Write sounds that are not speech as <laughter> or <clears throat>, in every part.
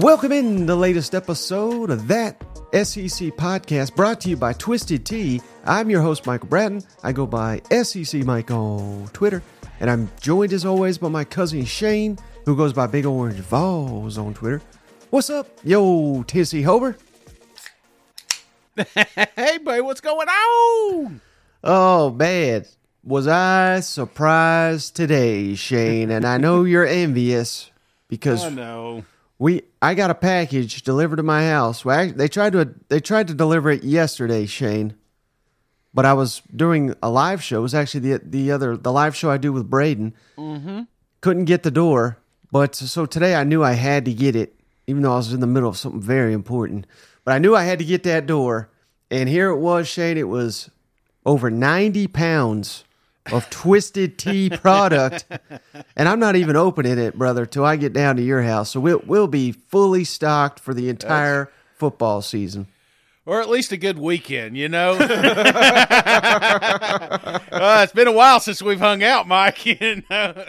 Welcome in the latest episode of that SEC podcast brought to you by Twisted Tea. I'm your host, Michael Bratton. I go by SEC Mike on Twitter, and I'm joined as always by my cousin Shane, who goes by Big Orange Vols on Twitter. What's up, yo, Tissy Hober? <laughs> hey, buddy, what's going on? Oh, man. Was I surprised today, Shane? And I know you're envious because I know. we I got a package delivered to my house. Well, act- they tried to they tried to deliver it yesterday, Shane. But I was doing a live show. It was actually the the other the live show I do with Braden. Mm-hmm. Couldn't get the door, but so today I knew I had to get it, even though I was in the middle of something very important. But I knew I had to get that door, and here it was, Shane. It was over ninety pounds of twisted tea <laughs> product and I'm not even opening it, brother, till I get down to your house. So we'll we'll be fully stocked for the entire football season. Or at least a good weekend, you know? <laughs> uh, it's been a while since we've hung out, Mike. <laughs> You know?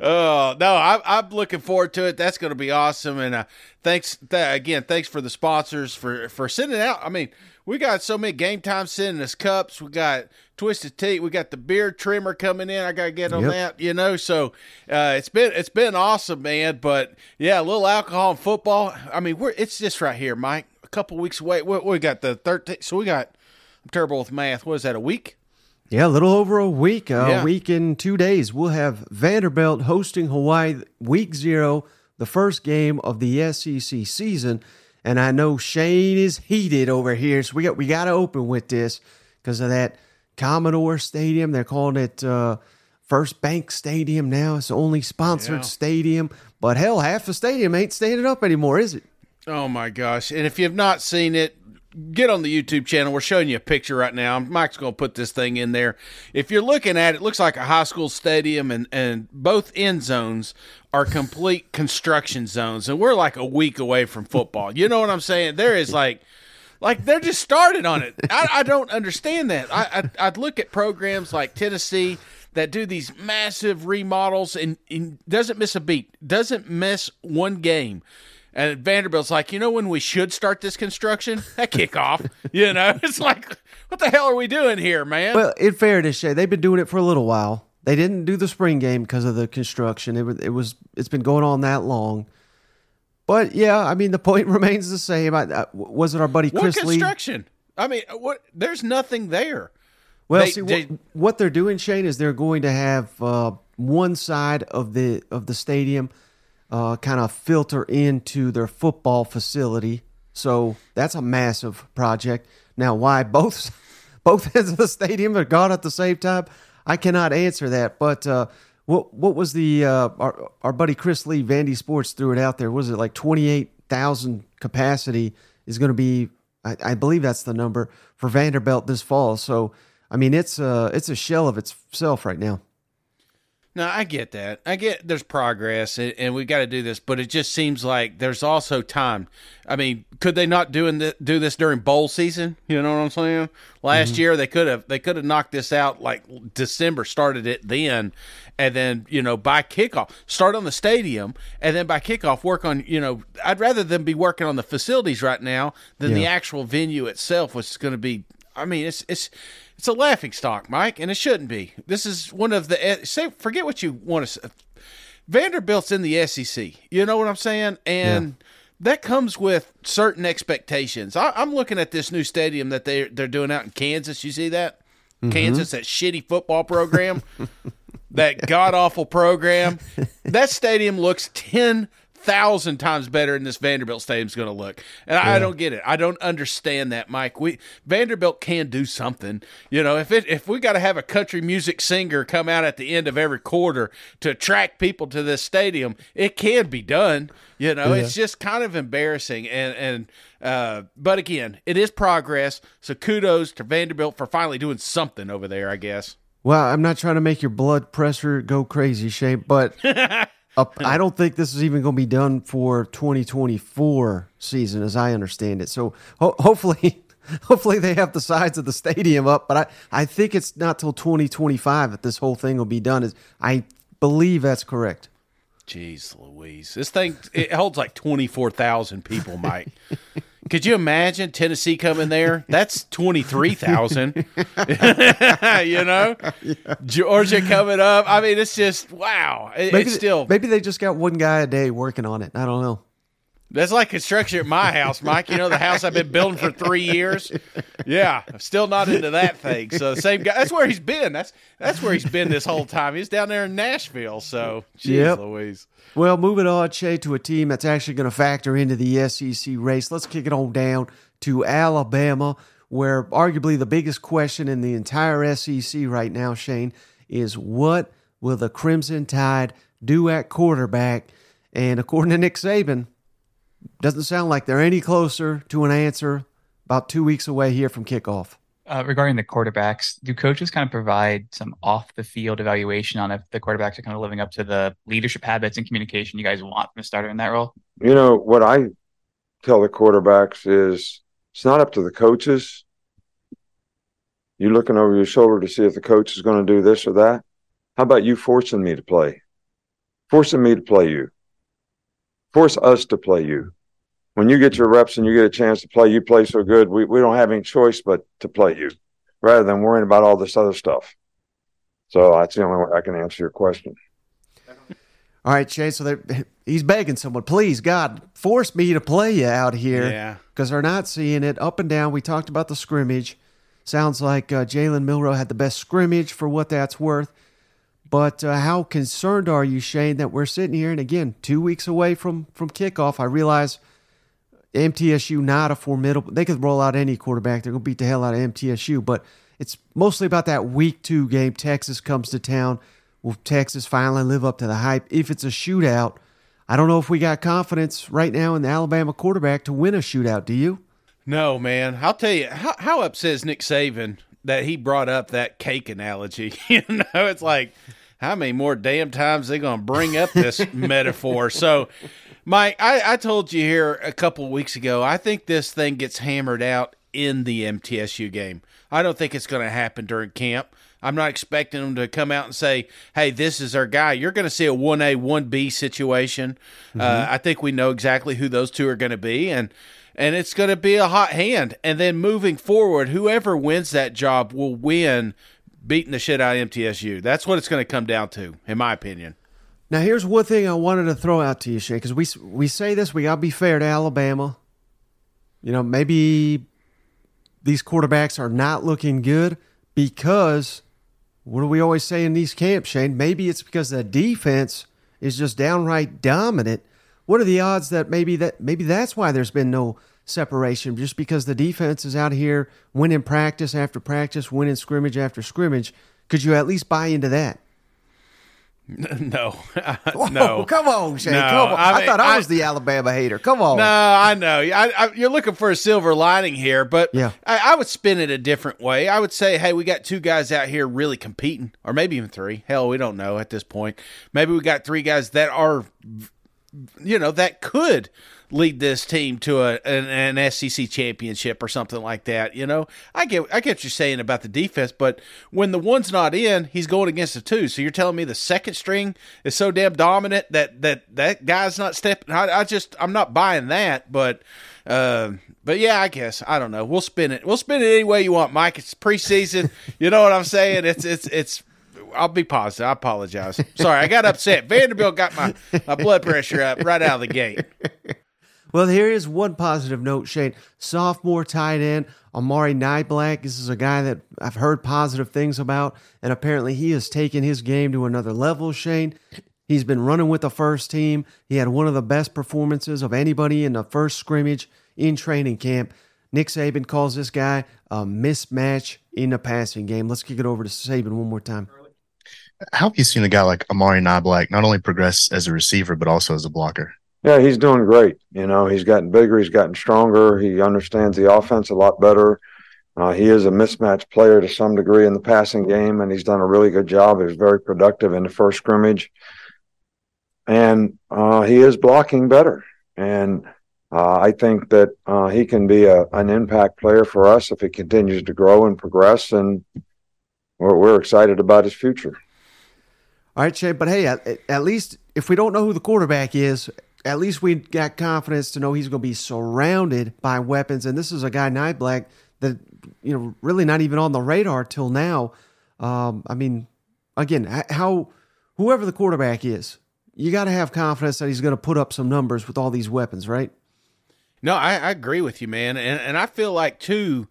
Oh, no, I, I'm looking forward to it. That's going to be awesome. And uh, thanks, th- again, thanks for the sponsors for, for sending out. I mean, we got so many game time sending us cups. We got Twisted Tea. We got the beard trimmer coming in. I got to get on Yep. that, you know? So uh, it's been it's been awesome, man. But yeah, a little alcohol and football. I mean, we're it's just right here, Mike. A couple weeks away. We, we got the 13th. So we got, I'm terrible with math. What is that, a week? Yeah, a little over a week, a Yeah. week and two days. We'll have Vanderbilt hosting Hawaii week zero, the first game of the SEC season. And I know Shane is heated over here, so we got we got to open with this because of that Commodore Stadium. They're calling it uh, First Bank Stadium now. It's the only sponsored Yeah. stadium, but hell, half the stadium ain't standing up anymore, is it? Oh my gosh! And if you've not seen it, get on the YouTube channel. We're showing you a picture right now. Mike's going to put this thing in there. If you're looking at it, it looks like a high school stadium, and and both end zones are complete construction zones, and we're like a week away from football. You know what I'm saying? There is like. Like they're just started on it. I, I don't understand that. I, I I'd look at programs like Tennessee that do these massive remodels and, and doesn't miss a beat, doesn't miss one game. And Vanderbilt's like, you know, when we should start this construction, that kickoff. <laughs> you know, it's like, what the hell are we doing here, man? Well, in fairness, Shay, they've been doing it for a little while. They didn't do the spring game because of the construction. It was, it was it's been going on that long. But yeah, I mean the point <laughs> remains the same. I, I, was it our buddy what Chris Lee? construction? I mean, what? There's nothing there. Well, They- see they- what, what they're doing, Shane, is they're going to have uh, one side of the of the stadium uh, kind of filter into their football facility. So that's a massive project. Now, why both <laughs> both <laughs> ends of the stadium are gone at the same time, I cannot answer that. But uh, what what was the uh, our our buddy Chris Lee, Vandy Sports threw it out there? Was it like twenty eight thousand capacity is going to be? I, I believe that's the number for Vanderbilt this fall. So I mean, it's a it's a shell of itself right now. No, I get that. I get there's progress and, and we got to do this, but it just seems like there's also time. I mean, could they not doing th- do this during bowl season? You know what I'm saying? Last mm-hmm. year they could have they could have knocked this out like December, started it then, and then you know by kickoff start on the stadium, and then by kickoff work on you know I'd rather them be working on the facilities right now than the actual venue itself, which is going to be. I mean, it's it's it's a laughing stock, Mike, and it shouldn't be. This is one of the eh, say. Forget what you want to. say. Vanderbilt's in the SEC. You know what I'm saying, and that comes with certain expectations. I, I'm looking at this new stadium that they they're doing out in Kansas. You see that? Kansas, that shitty football program, <laughs> that god awful program. <laughs> That stadium looks ten thousand times better than this Vanderbilt stadium's going to look. And I, I don't get it. I don't understand that, Mike. We Vanderbilt can do something. You know, if it if we got to have a country music singer come out at the end of every quarter to attract people to this stadium, it can be done. You know, it's just kind of embarrassing. And and uh, but again, it is progress. So kudos to Vanderbilt for finally doing something over there. I guess. Well, I'm not trying to make your blood pressure go crazy, Shane, but <laughs> uh, I don't think this is even going to be done for 2024 season, as I understand it. So ho- hopefully, <laughs> hopefully they have the sides of the stadium up. But I, I think it's not till 2025 that this whole thing will be done. Is I believe that's correct. Jeez Louise. This thing it holds like 24,000 people, Mike. <laughs> Could you imagine Tennessee coming there? <laughs> That's 23,000. <laughs> you know? Yeah. Georgia coming up. I mean, it's just wow. It, maybe it's still Maybe they just got one guy a day working on it. I don't know. That's like construction at my house, Mike. You know the house I've been building for three years. Yeah, I'm still not into that thing. So same guy. That's where he's been. That's that's where he's been this whole time. He's down there in Nashville. So, jeez yep. Louise. Well, moving on, Shay, to a team that's actually going to factor into the SEC race. Let's kick it on down to Alabama, where arguably the biggest question in the entire SEC right now, Shane, is what will the Crimson Tide do at quarterback? And according to Nick Saban, doesn't sound like they're any closer to an answer about two weeks away here from kickoff. Uh, regarding the quarterbacks, do coaches kind of provide some off the field evaluation on if the quarterbacks are kind of living up to the leadership habits and communication you guys want from a starter in that role? You know, what I tell the quarterbacks is it's not up to the coaches. You're looking over your shoulder to see if the coach is going to do this or that. How about you forcing me to play? Forcing me to play you force us to play you. When you get your reps and you get a chance to play, you play so good, we, we don't have any choice but to play you rather than worrying about all this other stuff. So that's the only way I can answer your question. All right, Chase. So he's begging someone, please, God, force me to play you out here. Yeah. Because they're not seeing it up and down. We talked about the scrimmage. Sounds like uh, Jalen Milroe had the best scrimmage for what that's worth. But uh, how concerned are you, Shane, that we're sitting here and again two weeks away from from kickoff? I realize MTSU not a formidable. They could roll out any quarterback. They're gonna beat the hell out of MTSU, but it's mostly about that week two game. Texas comes to town. Will Texas finally live up to the hype? If it's a shootout, I don't know if we got confidence right now in the Alabama quarterback to win a shootout. Do you? No, man. I'll tell you how, how upset is Nick Saban that he brought up that cake analogy. <laughs> you know, it's like how many more damn times they going to bring up this <laughs> metaphor? So, Mike, I, I told you here a couple weeks ago, I think this thing gets hammered out in the MTSU game. I don't think it's going to happen during camp. I'm not expecting them to come out and say, "Hey, this is our guy." You're going to see a one A one B situation. Mm-hmm. Uh, I think we know exactly who those two are going to be, and and it's going to be a hot hand. And then moving forward, whoever wins that job will win beating the shit out of MTSU. That's what it's going to come down to, in my opinion. Now, here's one thing I wanted to throw out to you, Shay, because we we say this, we got to be fair to Alabama. You know, maybe these quarterbacks are not looking good because what do we always say in these camps, Shane? Maybe it's because the defense is just downright dominant. What are the odds that maybe that maybe that's why there's been no separation just because the defense is out here winning practice after practice, winning scrimmage after scrimmage. Could you at least buy into that? <laughs> No, <laughs> Whoa, no. Come on, Shane. No, come on. I, mean, I thought I, I, was the Alabama hater. Come on. No, I know. I, you're looking for a silver lining here, but yeah. I, would spin it a different way. I would say, hey, we got two guys out here really competing, or maybe even three. Hell, we don't know at this point. Maybe we got three guys that are, you know, that could lead this team to a, an, an, SEC championship or something like that. You know, I get I get what you're saying about the defense, but when the one's not in, he's going against the two. So you're telling me the second string is so damn dominant that that that guy's not stepping. I, I just I'm not buying that, but. Uh, but yeah, I guess I don't know. We'll spin it. We'll spin it any way you want, Mike. It's preseason. you know what I'm saying? It's it's it's I'll be positive. I apologize. Sorry, I got upset. Vanderbilt got my, my blood pressure up right out of the gate. Well, here is one positive note, Shane. Sophomore tight end Amari Niblack. This is a guy that I've heard positive things about, and apparently he has taken his game to another level, Shane. He's been running with the first team. He had one of the best performances of anybody in the first scrimmage in training camp. Nick Saban calls this guy a mismatch in the passing game. Let's kick it over to Saban one more time. How have you seen a guy like Amari Niblack not only progress as a receiver, but also as a blocker? Yeah, he's doing great. You know, he's gotten bigger, he's gotten stronger, he understands the offense a lot better. Uh, he is a mismatch player to some degree in the passing game, and he's done a really good job. He was very productive in the first scrimmage, and uh, he is blocking better. And Uh, I think that uh, he can be a, an impact player for us if he continues to grow and progress, and we're, we're excited about his future. All right, Shay, but hey, at, at least if we don't know who the quarterback is, at least we got confidence to know he's going to be surrounded by weapons. And this is a guy, Niblack, that you know really not even on the radar till now. Um, I mean, again, how whoever the quarterback is, you got to have confidence that he's going to put up some numbers with all these weapons, right? No, I, I agree with you, man, and and I feel like too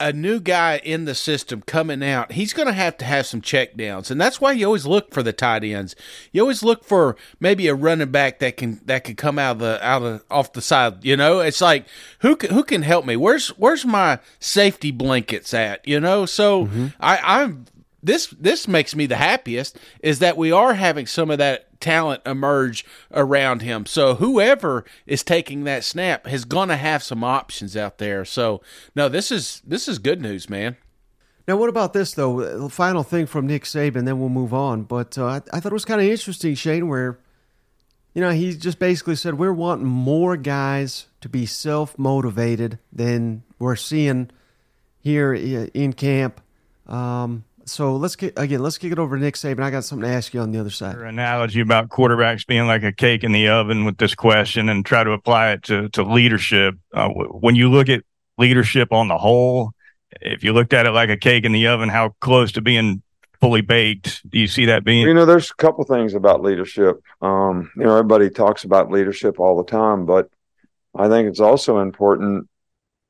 a new guy in the system coming out, he's going to have to have some check downs, and that's why you always look for the tight ends. You always look for maybe a running back that can that can come out of the out of off the side. You know, it's like who can, who can help me? Where's where's my safety blankets at? You know, so mm-hmm. I I'm this this makes me the happiest is that we are having some of that talent emerge around him. So whoever is taking that snap is going to have some options out there. So no, this is this is good news, man. Now, what about this though? The final thing from Nick Saban, then we'll move on. But uh, I, I thought it was kind of interesting, Shane, where you know he just basically said we're wanting more guys to be self motivated than we're seeing here in camp. Um, so let's get again. Let's kick it over to Nick Saban. I got something to ask you on the other side. Your analogy about quarterbacks being like a cake in the oven with this question, and try to apply it to to leadership. Uh, when you look at leadership on the whole, if you looked at it like a cake in the oven, how close to being fully baked do you see that being? You know, there's a couple things about leadership. Um, you know, everybody talks about leadership all the time, but I think it's also important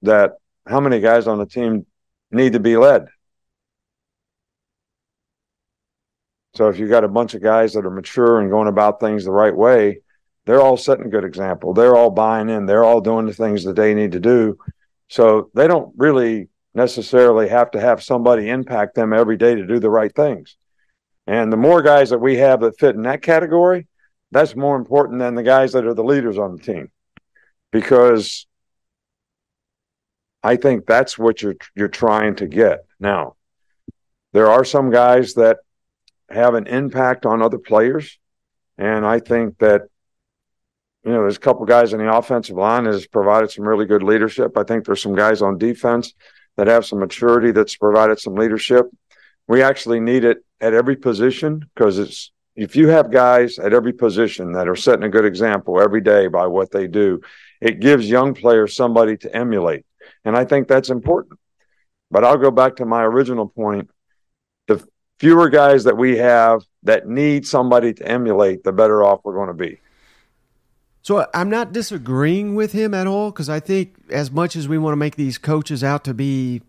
that how many guys on the team need to be led So if you got a bunch of guys that are mature and going about things the right way, they're all setting a good example. They're all buying in. They're all doing the things that they need to do. So they don't really necessarily have to have somebody impact them every day to do the right things. And the more guys that we have that fit in that category, that's more important than the guys that are the leaders on the team. Because I think that's what you're you're trying to get. Now, there are some guys that have an impact on other players. And I think that, you know, there's a couple guys in the offensive line that has provided some really good leadership. I think there's some guys on defense that have some maturity that's provided some leadership. We actually need it at every position because it's if you have guys at every position that are setting a good example every day by what they do, it gives young players somebody to emulate. And I think that's important. But I'll go back to my original point. The fewer guys that we have that need somebody to emulate, the better off we're going to be. So I'm not disagreeing with him at all because I think as much as we want to make these coaches out to be,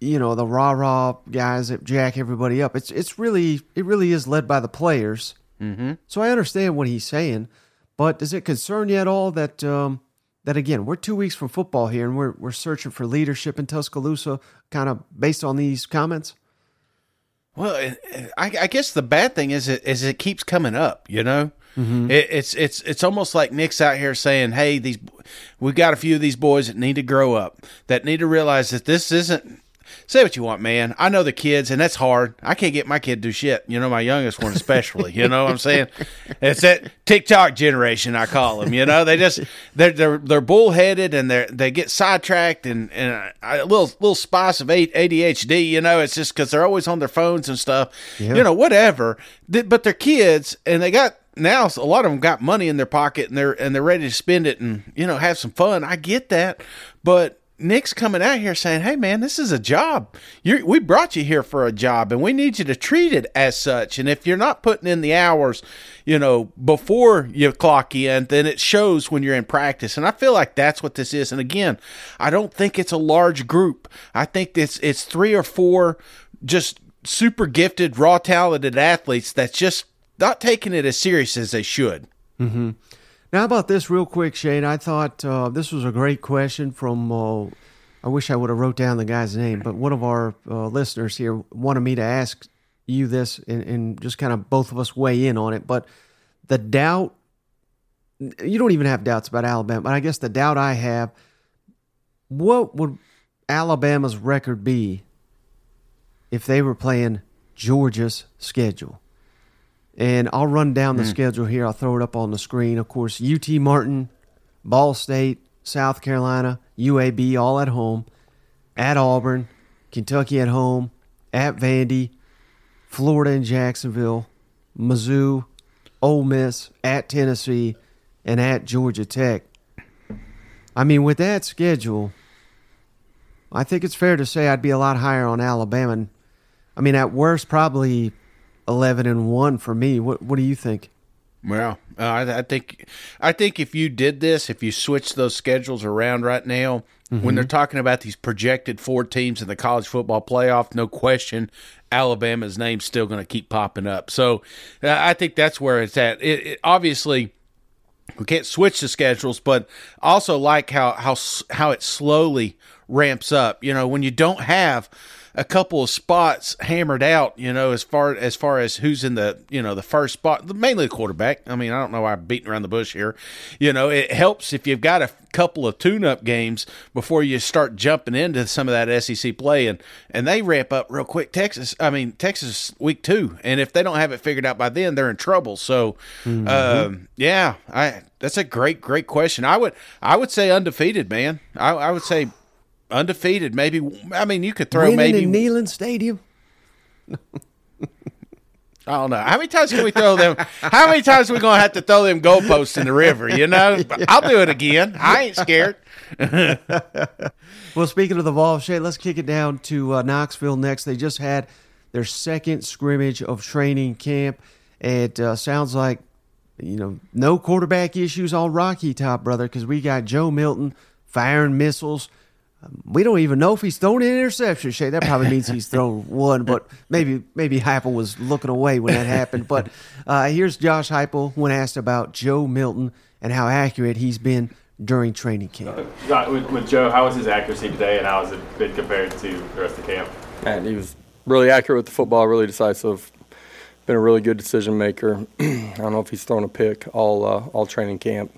you know, the rah rah guys that jack everybody up, it's it's really it really is led by the players. Mm-hmm. So I understand what he's saying, but does it concern you at all that um, that again we're two weeks from football here and we're we're searching for leadership in Tuscaloosa, kind of based on these comments? Well, I, I, guess the bad thing is it is it keeps coming up. You know, mm-hmm. it, it's it's it's almost like Nick's out here saying, "Hey, these we've got a few of these boys that need to grow up, that need to realize that this isn't say what you want, man. I know the kids, and that's hard. I can't get my kid to do shit. You know, my youngest one especially. you know what I'm saying? <laughs> It's that TikTok generation, I call them. You know, they just they're they're they're bullheaded and they they get sidetracked and and a little little spice of ADHD. You know, it's just because they're always on their phones and stuff. Yeah. You know, whatever. But they're kids, and they got now a lot of them got money in their pocket and they're and they're ready to spend it and you know have some fun. I get that, but Nick's coming out here saying, "Hey, man, this is a job. You're, we brought you here for a job, and we need you to treat it as such. And if you're not putting in the hours, you know, before you clock in, then it shows when you're in practice. And I feel like that's what this is. And again, I don't think it's a large group. I think it's it's three or four just super gifted, raw talented athletes that's just not taking it as serious as they should." Mm-hmm. Now, about this, real quick, Shane? I thought uh, this was a great question from. Uh, I wish I would have wrote down the guy's name, but one of our uh, listeners here wanted me to ask you this, and, and just kind of both of us weigh in on it. But the doubt, you don't even have doubts about Alabama, but I guess the doubt I have, what would Alabama's record be if they were playing Georgia's schedule? And I'll run down the mm. schedule here. I'll throw it up on the screen. Of course, UT Martin, Ball State, South Carolina, UAB, all at home, at Auburn, Kentucky at home, at Vandy, Florida and Jacksonville, Mizzou, Ole Miss, at Tennessee, and at Georgia Tech. I mean, with that schedule, I think it's fair to say I'd be a lot higher on Alabama. I mean, at worst, probably eleven and one for me. What What do you think? Well, uh, I, I think I think if you did this, if you switched those schedules around right now, when they're talking about these projected four teams in the college football playoff, no question, Alabama's name's still going to keep popping up. So uh, I think that's where it's at. It, it obviously we can't switch the schedules, but also like how how how it slowly ramps up. You know, when you don't have a couple of spots hammered out, you know, as far as far as who's in the you know the first spot, mainly the quarterback. I mean, I don't know why I'm beating around the bush here. You know, it helps if you've got a couple of tune-up games before you start jumping into some of that SEC play, and and they ramp up real quick. Texas, I mean Texas, week two, and if they don't have it figured out by then, they're in trouble. So, um, yeah, I that's a great great question. I would I would say undefeated, man. I, I would say undefeated. Maybe I mean you could throw Winning maybe in Neyland Stadium. <laughs> I don't know. How many times can we throw them? How many times are we going to have to throw them goalposts in the river? You know, <laughs> I'll do it again. I ain't scared. <laughs> Well, speaking of the Vol Shay, let's kick it down to uh, Knoxville next. They just had their second scrimmage of training camp. It uh, sounds like, you know, no quarterback issues on Rocky Top, brother, because we got Joe Milton firing missiles. We don't even know if he's thrown an interception, Shay. That probably means he's thrown one, but maybe maybe Heupel was looking away when that happened. But uh, here's Josh Heupel when asked about Joe Milton and how accurate he's been during training camp. Got- With, with Joe, how was his accuracy today, and how has it been compared to the rest of camp? And he was really accurate with the football, really decisive. Been a really good decision maker. <clears throat> I don't know if he's thrown a pick all uh, all training camp.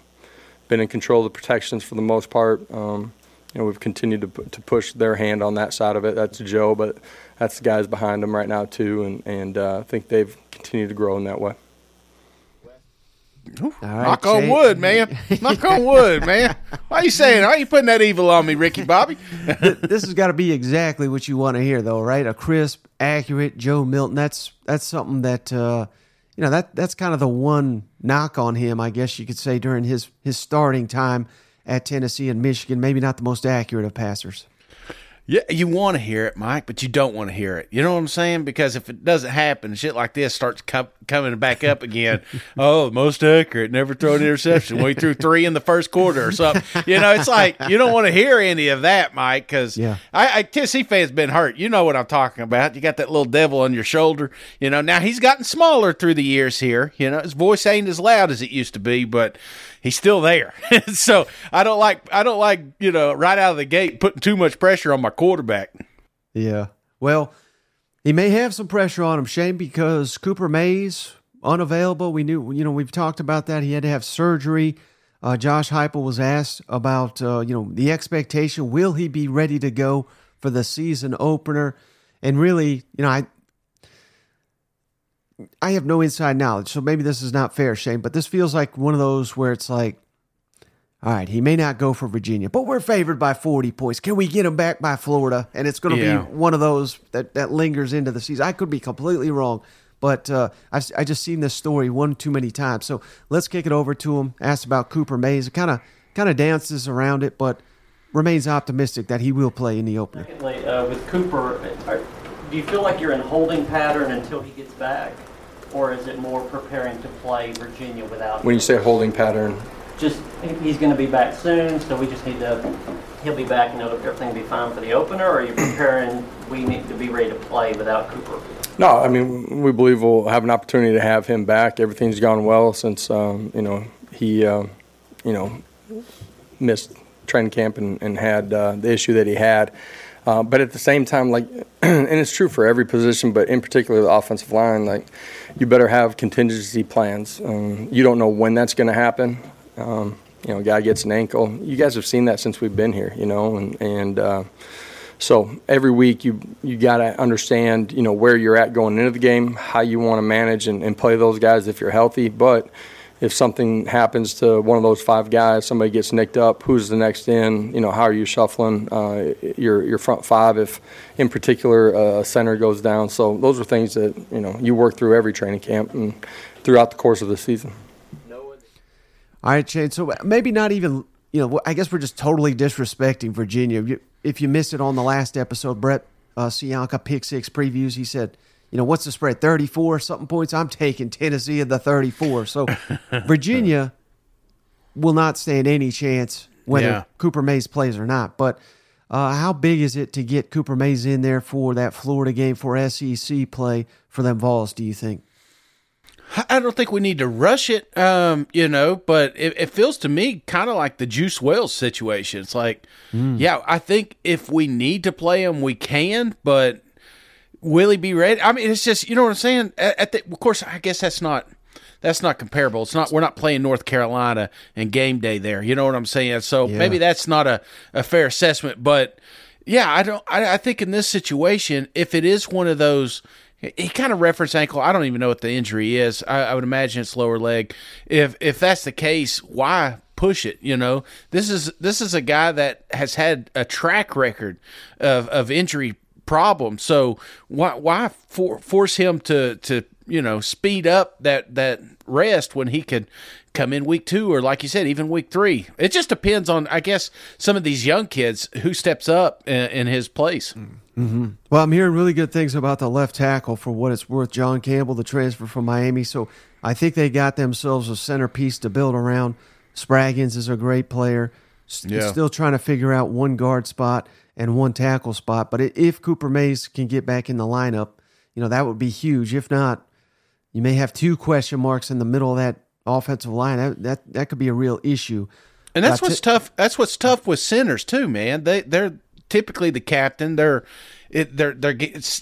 Been in control of the protections for the most part. Um, you know, we've continued to to push their hand on that side of it. That's Joe, but that's the guys behind him right now too, and and uh, I think they've continued to grow in that way. All right, Knock on wood, man. <laughs> Knock on wood, man. Why are you saying? Why are you putting that evil on me, Ricky Bobby? <laughs> this has got to be exactly what you want to hear, though, right? A crisp, accurate Joe Milton. That's that's something that uh, you know that that's kind of the one knock on him, I guess you could say, during his his starting time at Tennessee and Michigan. Maybe not the most accurate of passers. Yeah, you want to hear it, Mike, but you don't want to hear it. You know what I'm saying? Because if it doesn't happen, shit like this starts com- coming back up again. <laughs> oh, most accurate, never throw an interception. We threw three in the first quarter or something. You know, it's like you don't want to hear any of that, Mike, because Yeah. I, I Tennessee fans been hurt. You know what I'm talking about. You got that little devil on your shoulder. You know, now he's gotten smaller through the years here. You know, his voice ain't as loud as it used to be, but he's still there. <laughs> so I don't like I don't like you know right out of the gate putting too much pressure on my quarterback. Yeah. Well, he may have some pressure on him, Shane, because Cooper Mays unavailable. We knew, you know, we've talked about that. He had to have surgery. Uh, Josh Heupel was asked about, uh, you know, the expectation. Will he be ready to go for the season opener? And really, you know, I. I have no inside knowledge, so maybe this is not fair, Shane, but this feels like one of those where it's like, all right, he may not go for Virginia, but we're favored by 40 points. Can we get him back by Florida? And it's going to Yeah. be one of those that, that lingers into the season. I could be completely wrong, but uh, I've I just seen this story one too many times. So let's kick it over to him. Asked about Cooper Mays. Kind of kind of dances around it, but remains optimistic that he will play in the opener. Secondly, uh, with Cooper, are, do you feel like you're in holding pattern until he gets back, or is it more preparing to play Virginia without? When you say holding pattern, just he's going to be back soon, so we just need to. He'll be back and it'll, everything will be fine for the opener. Or are you preparing? We need to be ready to play without Cooper. No, I mean we believe we'll have an opportunity to have him back. Everything's gone well since um, you know he uh, you know missed training camp and, and had uh, the issue that he had. Uh, but at the same time, like, <clears throat> and it's true for every position, but in particular the offensive line, like, you better have contingency plans. Um, you don't know when that's going to happen. Um, you know, a guy gets an ankle. You guys have seen that since we've been here, you know, and and. Uh, so every week you you got to understand you know where you're at going into the game, how you want to manage and, and play those guys if you're healthy. But if something happens to one of those five guys, somebody gets nicked up, who's the next in? You know, how are you shuffling uh, your your front five if, in particular, a center goes down? So those are things that you know you work through every training camp and throughout the course of the season. All right, Shane. So maybe not even, you know, I guess we're just totally disrespecting Virginia. If you missed it on the last episode, Brett uh, Ciancia pick six previews, he said, you know, what's the spread? 34 something points. I'm taking Tennessee at the 34. So <laughs> Virginia will not stand any chance whether Yeah. Cooper Mays plays or not. But uh, how big is it to get Cooper Mays in there for that Florida game for SEC play for them Vols, do you think? I don't think we need to rush it, um, you know, but it, it feels to me kind of like the Juice Wells situation. It's like, yeah, I think if we need to play him, we can, but will he be ready? I mean, it's just, you know what I'm saying? At, the, of course, I guess that's not. That's not comparable. It's not. We're not playing North Carolina and game day there. You know what I'm saying? So Yeah. maybe that's not a, a fair assessment. But yeah, I don't. I, I think in this situation, if it is one of those, he kind of referenced ankle. I don't even know what the injury is. I, I would imagine it's lower leg. If if that's the case, why push it? You know, this is this is a guy that has had a track record of of injury problems. So why why for, force him to to you know speed up that that rest when he could come in week two or like you said even week three it just depends on i guess some of these young kids who steps up in, in his place mm-hmm. Well, I'm hearing really good things about the left tackle for what it's worth. John Campbell, the transfer from Miami. So I think they got themselves a centerpiece to build around. Spraggins is a great player. Yeah. Still trying to figure out one guard spot and one tackle spot. But if Cooper Mays can get back in the lineup, you know, that would be huge. If not, you may have two question marks in the middle of that offensive line. That that, that could be a real issue. and that's what's t- tough that's what's tough with centers too man they they're typically the captain they're it, they're they're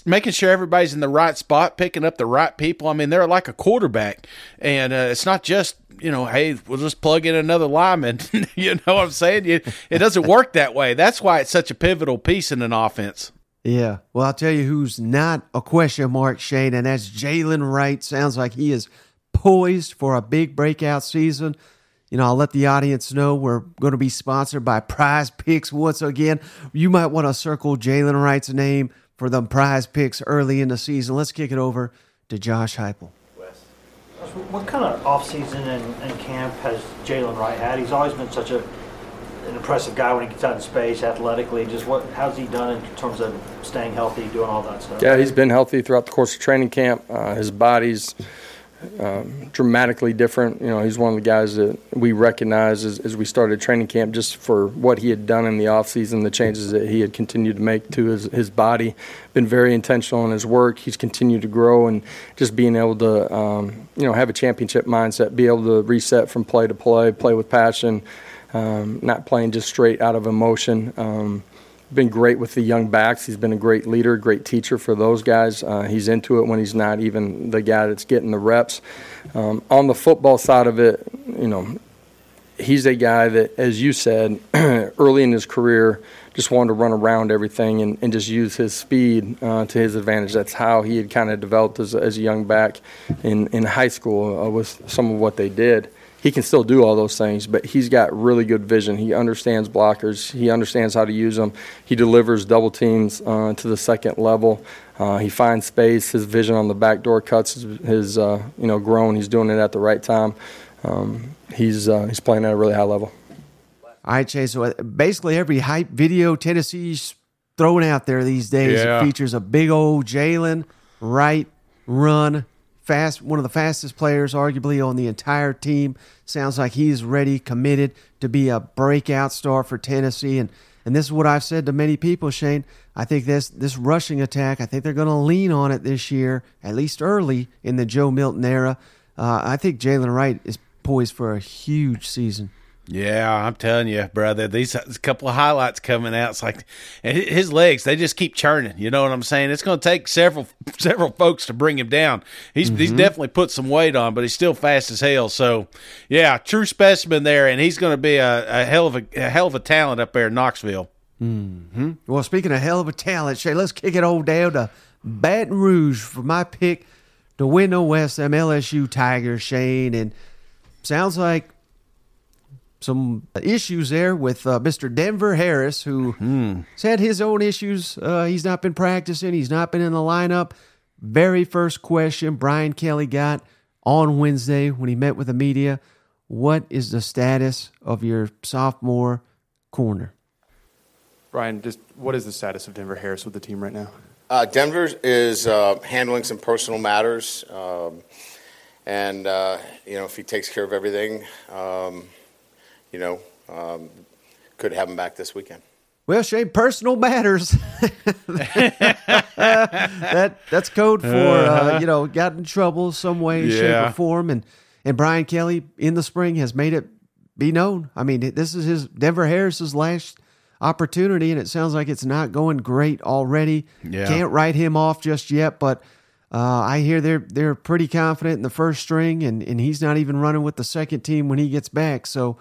making sure everybody's in the right spot, picking up the right people. I mean, they're like a quarterback, and uh, it's not just you know, hey, we'll just plug in another lineman. <laughs> you know what I'm saying? It doesn't work that way. That's why it's such a pivotal piece in an offense. Yeah. Well, I'll tell you who's not a question mark, Shane, and that's Jaylen Wright. Sounds like he is poised for a big breakout season. You know, I'll let the audience know we're going to be sponsored by Prize Picks once again. You might want to circle Jaylen Wright's name for the Prize Picks early in the season. Let's kick it over to Josh Heupel. What kind of offseason and, and camp has Jaylen Wright had? He's always been such a an impressive guy when he gets out in space, athletically. Just what how's he done in terms of staying healthy, doing all that stuff? Yeah, he's been healthy throughout the course of training camp. Uh, his body's um, dramatically different. You know, he's one of the guys that we recognize as, as we started training camp just for what he had done in the offseason, the changes that he had continued to make to his, his body. Been very intentional in his work. He's continued to grow and just being able to, um, you know, have a championship mindset, be able to reset from play to play, play with passion, um, not playing just straight out of emotion. Been great with the young backs. He's been a great leader, great teacher for those guys. Uh, he's into it when he's not even the guy that's getting the reps. Um, on the football side of it, you know, he's a guy that, as you said, <clears throat> early in his career, just wanted to run around everything and, and just use his speed uh, to his advantage. That's how he had kind of developed as, a- as a young back in, in high school uh, with some of what they did he can still do all those things, but he's got really good vision. He understands blockers. He understands how to use them. He delivers double teams uh, to the second level. Uh, he finds space. His vision on the back door cuts his, his uh, you know grown. He's doing it at the right time. Um, he's uh, he's playing at a really high level. All right, Chase. So uh, basically, every hype video Tennessee's throwing out there these days Yeah. features a big old Jaylen Wright run. Fast, one of the fastest players, arguably on the entire team. Sounds like he's ready, committed to be a breakout star for Tennessee. And and this is what I've said to many people, Shane. I think this this rushing attack. I think they're going to lean on it this year, at least early in the Joe Milton era. Uh, I think Jaylen Wright is poised for a huge season. Yeah, I'm telling you, brother. These a couple of highlights coming out. It's like, and his legs they just keep churning. You know what I'm saying? It's going to take several <laughs> several folks to bring him down. He's he's mm-hmm. definitely put some weight on, but he's still fast as hell. So, yeah, true specimen there, and he's going to be a, a hell of a, a hell of a talent up there in Knoxville. Mm-hmm. Well, speaking of hell of a talent, Shay, let's kick it all down to Baton Rouge for my pick to win the West, them LSU Tigers, Shane. And sounds like some issues there with uh, Mr. Denver Harris, who has had his own issues. Uh, he's not been practicing. He's not been in the lineup. Very first question Brian Kelly got on Wednesday when he met with the media. What is the status of your sophomore corner? Brian, just what is the status of Denver Harris with the team right now? Uh, Denver is uh, handling some personal matters, um, and uh, you know if he takes care of everything, um, you know, um, could have him back this weekend. Well, Shane, personal matters. <laughs> that that's code for uh, you know got in trouble some way, shape, or form, and and Brian Kelly in the spring has made it be known. I mean, this is his Denver Harris's last opportunity, and it sounds like it's not going great already. Yeah. Can't write him off just yet, but uh, I hear they're they're pretty confident in the first string, and and he's not even running with the second team when he gets back. So.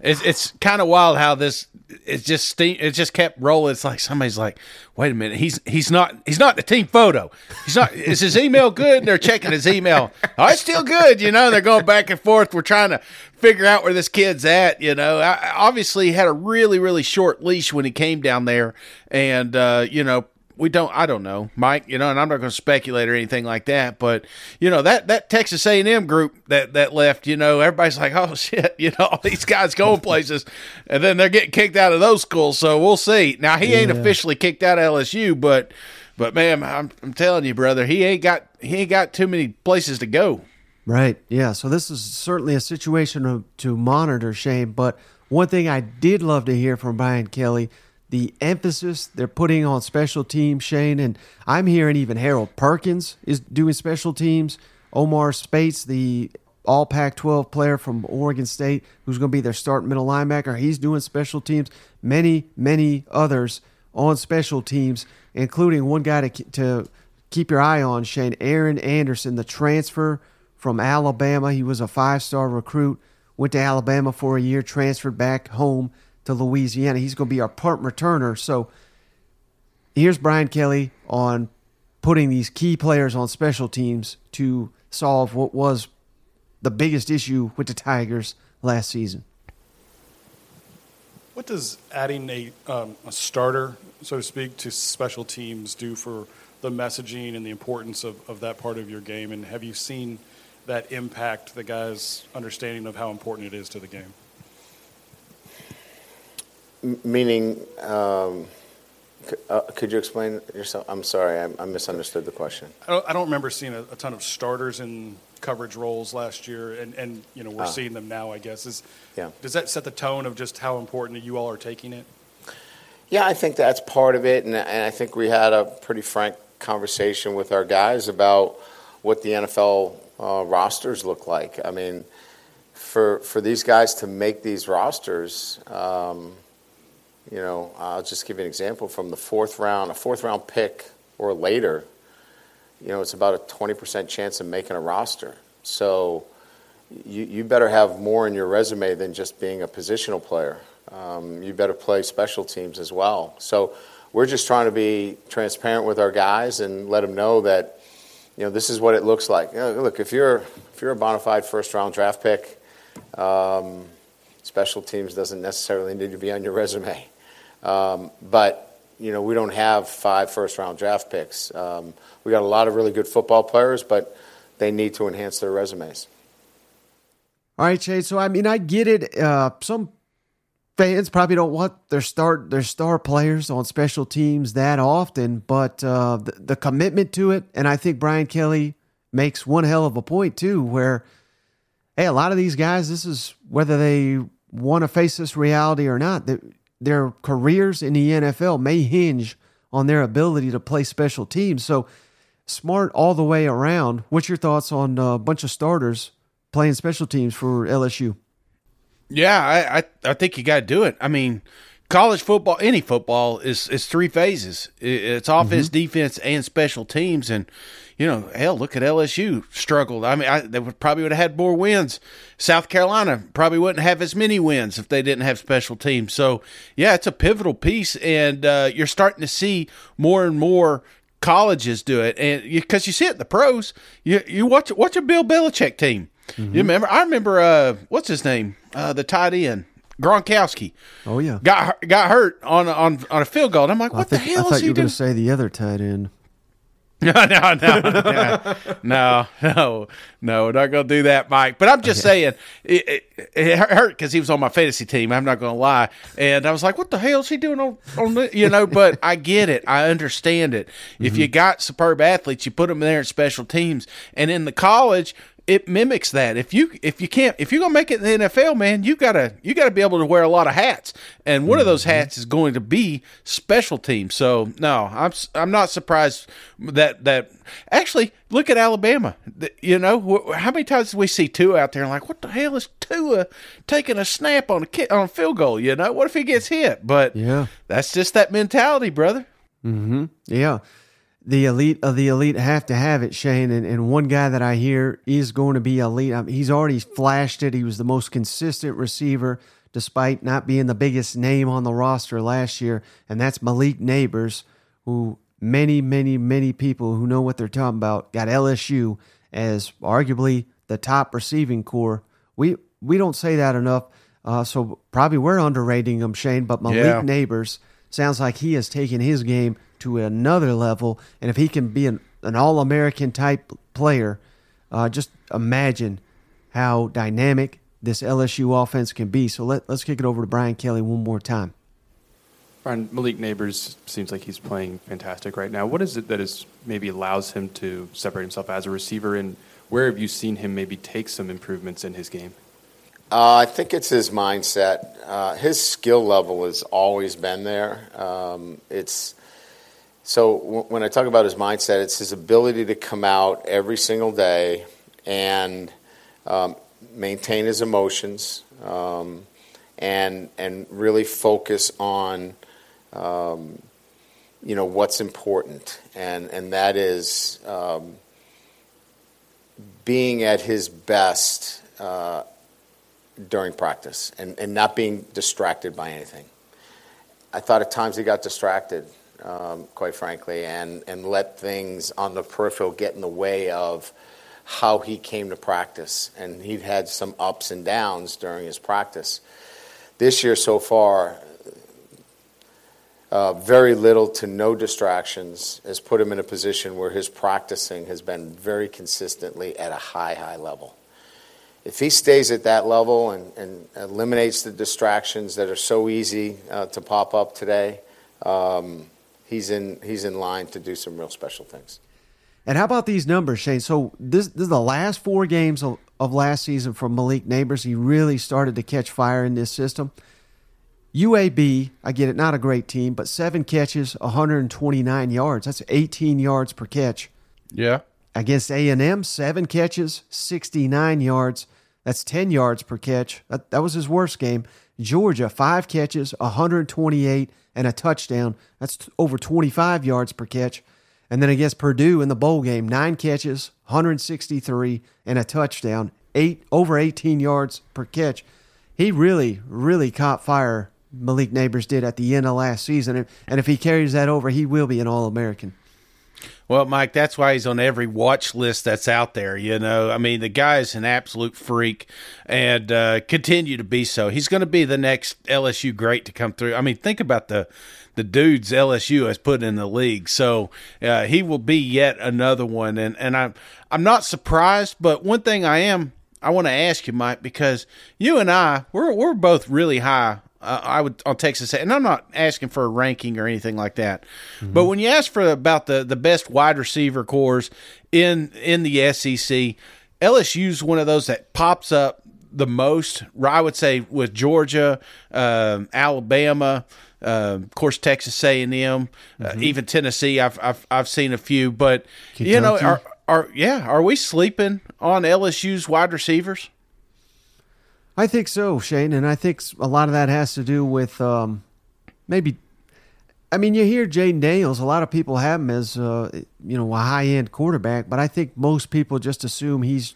It's it's kind of wild how this it just ste- it just kept rolling. It's like somebody's like, wait a minute, he's he's not he's not the team photo. He's not. Is his email good? And they're checking his email. Oh, it's still good. You know, they're going back and forth. We're trying to figure out where this kid's at. You know, I, obviously he had a really really short leash when he came down there, and uh, you know. We don't. I don't know, Mike. You know, and I'm not going to speculate or anything like that. But you know that that Texas A&M group that that left. You know, everybody's like, oh <laughs> shit. You know, all these guys going places, and then they're getting kicked out of those schools. So we'll see. Now he ain't officially kicked out of LSU, but but man, I'm I'm telling you, brother, he ain't got he ain't got too many places to go. Right. Yeah. So this is certainly a situation to, to monitor, Shane. But one thing I did love to hear from Brian Kelly, the emphasis they're putting on special teams, Shane, and I'm hearing even Harold Perkins is doing special teams. Omar Speights, the all Pac 12 player from Oregon State, who's going to be their starting middle linebacker, he's doing special teams. Many, many others on special teams, including one guy to, to keep your eye on, Shane, Aaron Anderson, the transfer from Alabama. He was a five star recruit, went to Alabama for a year, transferred back home to Louisiana. He's going to be our punt returner. So here's Brian Kelly on putting these key players on special teams to solve what was the biggest issue with the Tigers last season. What does adding a, um, a starter, so to speak, to special teams do for the messaging and the importance of, of that part of your game? And have you seen that impact the guys' understanding of how important it is to the game? M- meaning, um, c- uh, could you explain yourself? I'm sorry, I, I misunderstood the question. I don't, I don't remember seeing a, a ton of starters in coverage roles last year, and, and you know we're Ah. seeing them now. I guess is Yeah. does that set the tone of just how important you all are taking it? Yeah, I think that's part of it, and, and I think we had a pretty frank conversation with our guys about what the NFL uh, rosters look like. I mean, for for these guys to make these rosters, um, you know, I'll just give you an example from the fourth round, a fourth round pick or later. You know, it's about a twenty percent chance of making a roster. So. You, you better have more in your resume than just being a positional player. Um, you better play special teams as well. So we're just trying to be transparent with our guys and let them know that you know this is what it looks like. You know, look, if you're if you're a bona fide first round draft pick, um, special teams doesn't necessarily need to be on your resume. Um, but you know we don't have five first round draft picks. Um, we got a lot of really good football players, but they need to enhance their resumes. All right, Shane. So I mean, I get it. Uh, some fans probably don't want their start their star players on special teams that often, but uh, the, the commitment to it, and I think Brian Kelly makes one hell of a point too, where hey, a lot of these guys, this is whether they want to face this reality or not. That their careers in the NFL may hinge on their ability to play special teams. So smart all the way around. What's your thoughts on a bunch of starters playing special teams for LSU? Yeah, I, I, I think you got to do it. I mean, college football, any football is is three phases. It's offense, defense, and special teams. And you know, hell, look at LSU struggled. I mean, I, they would probably would have had more wins. South Carolina probably wouldn't have as many wins if they didn't have special teams. So yeah, it's a pivotal piece, and uh, you're starting to see more and more colleges do it, and because you, see it in the pros, you you watch watch a Bill Belichick team. You remember? I remember. Uh, what's his name? Uh, the tight end Gronkowski Oh yeah. got got hurt on on on a field goal. And I'm like, I what think the hell is thought he you were doing? going to say the other tight end. <laughs> No, no, no, no, no, no, no, we're not going to do that, Mike. But I'm just saying, it, it, it hurt because he was on my fantasy team. I'm not going to lie, and I was like, "What the hell is he doing on on the, you know?" But I get it, I understand it. If mm-hmm. you got superb athletes, you put them there in special teams, and in the college. It mimics that. If you if you can't if you're gonna make it in the NFL, man, you gotta you gotta be able to wear a lot of hats, and one of those hats is going to be special teams. So no, I'm I'm not surprised that that actually look at Alabama. You know how many times do we see Tua out there and like, what the hell is Tua taking a snap on a ki- on a field goal? You know, what if he gets hit? But Yeah. that's just that mentality, brother. Mm-hmm. Yeah. The elite of the elite have to have it, Shane. And, and one guy that I hear is going to be elite. I mean, he's already flashed it. He was the most consistent receiver, despite not being the biggest name on the roster last year. And that's Malik Nabers, who many, many, many people who know what they're talking about got LSU as arguably the top receiving corps. We we don't say that enough. Uh, so probably we're underrating him, Shane. But Malik Yeah. Nabers sounds like he has taken his game to another level. And if he can be an, an All American type player, uh, just imagine how dynamic this LSU offense can be. So let, let's kick it over to Brian Kelly one more time. Brian, Malik Nabers seems like he's playing fantastic right now. What is it that is maybe allows him to separate himself as a receiver, and where have you seen him maybe take some improvements in his game? Uh, I think it's his mindset. Uh, his skill level has always been there. Um, it's so when I talk about his mindset, it's his ability to come out every single day and um, maintain his emotions um, and and really focus on um, you know what's important, and and that is um, being at his best. Uh, during practice and, and not being distracted by anything. I thought at times he got distracted, um, quite frankly, and, and let things on the peripheral get in the way of how he came to practice. And he'd had some ups and downs during his practice. This year so far, uh, very little to no distractions has put him in a position where his practicing has been very consistently at a high, high level if he stays at that level and, and eliminates the distractions that are so easy uh, to pop up today, um, he's in he's in line to do some real special things. And how about these numbers, Shane? So this, this is the last four games of, of last season from Malik Nabers. He really started to catch fire in this system. UAB, I get it, not a great team, but seven catches, 129 yards. That's 18 yards per catch. Yeah. Against A&M, seven catches, 69 yards. That's 10 yards per catch. That, that was his worst game. Georgia, five catches, 128, and a touchdown. That's over 25 yards per catch. And then against Purdue in the bowl game, nine catches, 163, and a touchdown, eight over 18 yards per catch. He really, really caught fire. Malik Nabers did at the end of last season, and, if he carries that over, he will be an All American. Well, Mike, that's why he's on every watch list that's out there. You know, I mean, the guy is an absolute freak and uh, continue to be so. He's going to be the next LSU great to come through. I mean, think about the the dudes LSU has put in the league. So uh, he will be yet another one. And and I'm I'm not surprised, but one thing I am I want to ask you, Mike, because you and I we're we're both really high uh, I would on Texas, and I'm not asking for a ranking or anything like that. But when you ask for about the the best wide receiver cores in in the SEC, LSU's one of those that pops up the most. I would say with Georgia, um, Alabama. Uh, of course, Texas A and M, uh, even Tennessee. I've, I've I've seen a few, but you know, are are yeah, are we sleeping on LSU's wide receivers? I think so, Shane, and I think a lot of that has to do with um, maybe. I mean, you hear Jayden Daniels. A lot of people have him as uh, you know a high end quarterback, but I think most people just assume he's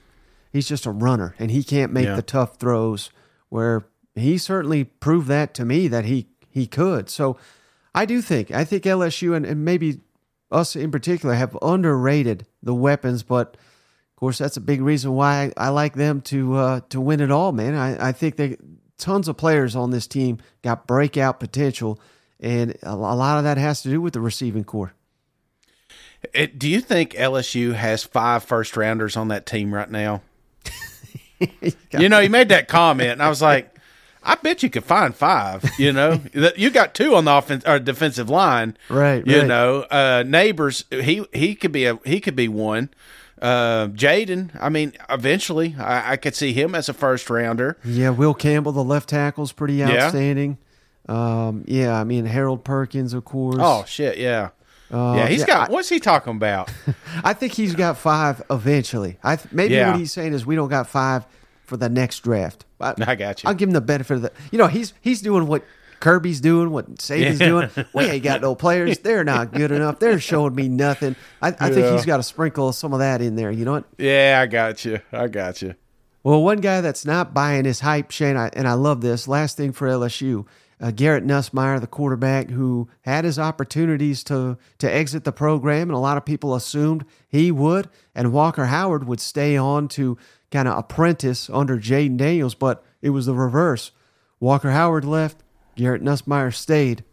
he's just a runner and he can't make Yeah. the tough throws. Where he certainly proved that to me that he he could. So I do think I think LSU and, and maybe us in particular have underrated the weapons, but course, that's a big reason why I, like them to uh, to win it all, man. I, I think they tons of players on this team got breakout potential, and a, a lot of that has to do with the receiving corps. It, do you think LSU has five first rounders on that team right now? <laughs> you know, he made that comment, and I was like, I bet you could find five. You know, <laughs> you got two on the offense or defensive line, right? You right. know, uh, Nabers. He he could be a he could be one. Uh, Jayden, I mean, eventually, I, I, could see him as a first rounder. Yeah, Will Campbell, the left tackle, is pretty outstanding. Yeah. Um, yeah, I mean Harold Perkins, of course. Oh shit, yeah. Uh, yeah, he's yeah, got. I, what's he talking about? <laughs> I think he's got five eventually. I maybe Yeah. what he's saying is we don't got five for the next draft. I, I got you. I'll give him the benefit of the. You know, he's he's doing what Kirby's doing, what Saban's Yeah. doing. <laughs> We ain't got no players. They're not good enough. They're showing me nothing. I, I think he's got to sprinkle some of that in there. You know what? yeah, I got you. I got you. Well, one guy that's not buying his hype, Shane, I, and I love this. Last thing for LSU, uh, Garrett Nussmeier, the quarterback who had his opportunities to to exit the program, and a lot of people assumed he would, and Walker Howard would stay on to kind of apprentice under Jayden Daniels, but it was the reverse. Walker Howard left, Garrett Nussmeier stayed.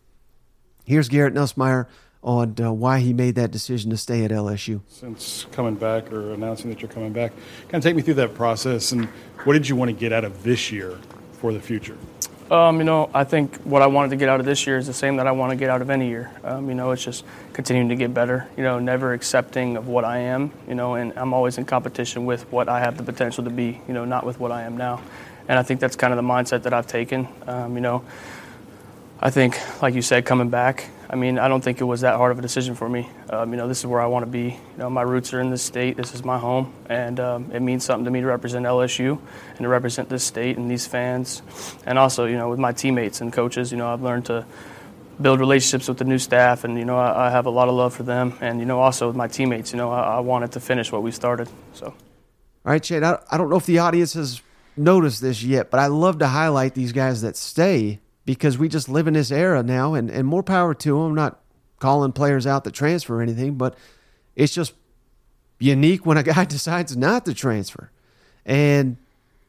Here's Garrett Nussmeier on uh, why he made that decision to stay at LSU. Since coming back or announcing that you're coming back, kind of take me through that process and what did you want to get out of this year for the future? Um, you know, I think what I wanted to get out of this year is the same that I want to get out of any year. Um, you know, it's just continuing to get better. You know, never accepting of what I am. You know, and I'm always in competition with what I have the potential to be. You know, not with what I am now. And I think that's kind of the mindset that I've taken. Um, you know, I think, like you said, coming back. I mean, I don't think it was that hard of a decision for me. Um, you know, this is where I want to be. You know, my roots are in this state. This is my home, and um, it means something to me to represent LSU and to represent this state and these fans, and also, you know, with my teammates and coaches. You know, I've learned to build relationships with the new staff, and you know, I, I have a lot of love for them, and you know, also with my teammates. You know, I, I wanted to finish what we started. So. All right, Shane, I, I don't know if the audience has noticed this yet, but I love to highlight these guys that stay because we just live in this era now, and, and more power to them. I'm not calling players out that transfer or anything, but it's just unique when a <laughs> guy decides not to transfer. And,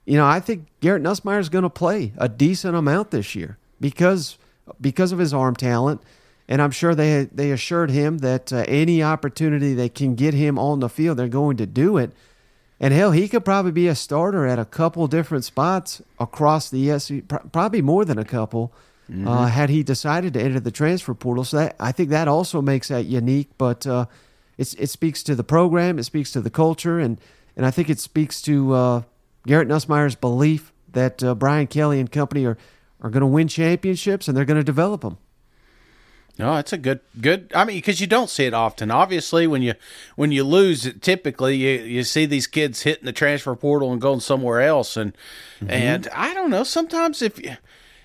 you know, I think Garrett Nussmeier is going to play a decent amount this year because because of his arm talent. And I'm sure they they assured him that uh, any opportunity they can get him on the field, they're going to do it. And hell, he could probably be a starter at a couple different spots across the SEC, probably more than a couple, uh, Mhm. had he decided to enter the transfer portal. So that, I think that also makes that unique. But uh, it's, it speaks to the program, it speaks to the culture, and, and I think it speaks to uh, Garrett Nussmeier's belief that uh, Brian Kelly and company are, are going to win championships and they're going to develop them. No, it's a good good. I mean, because you don't see it often. Obviously, when you when you lose, it typically you you see these kids hitting the transfer portal and going somewhere else, and mm-hmm. and I don't know. Sometimes if you,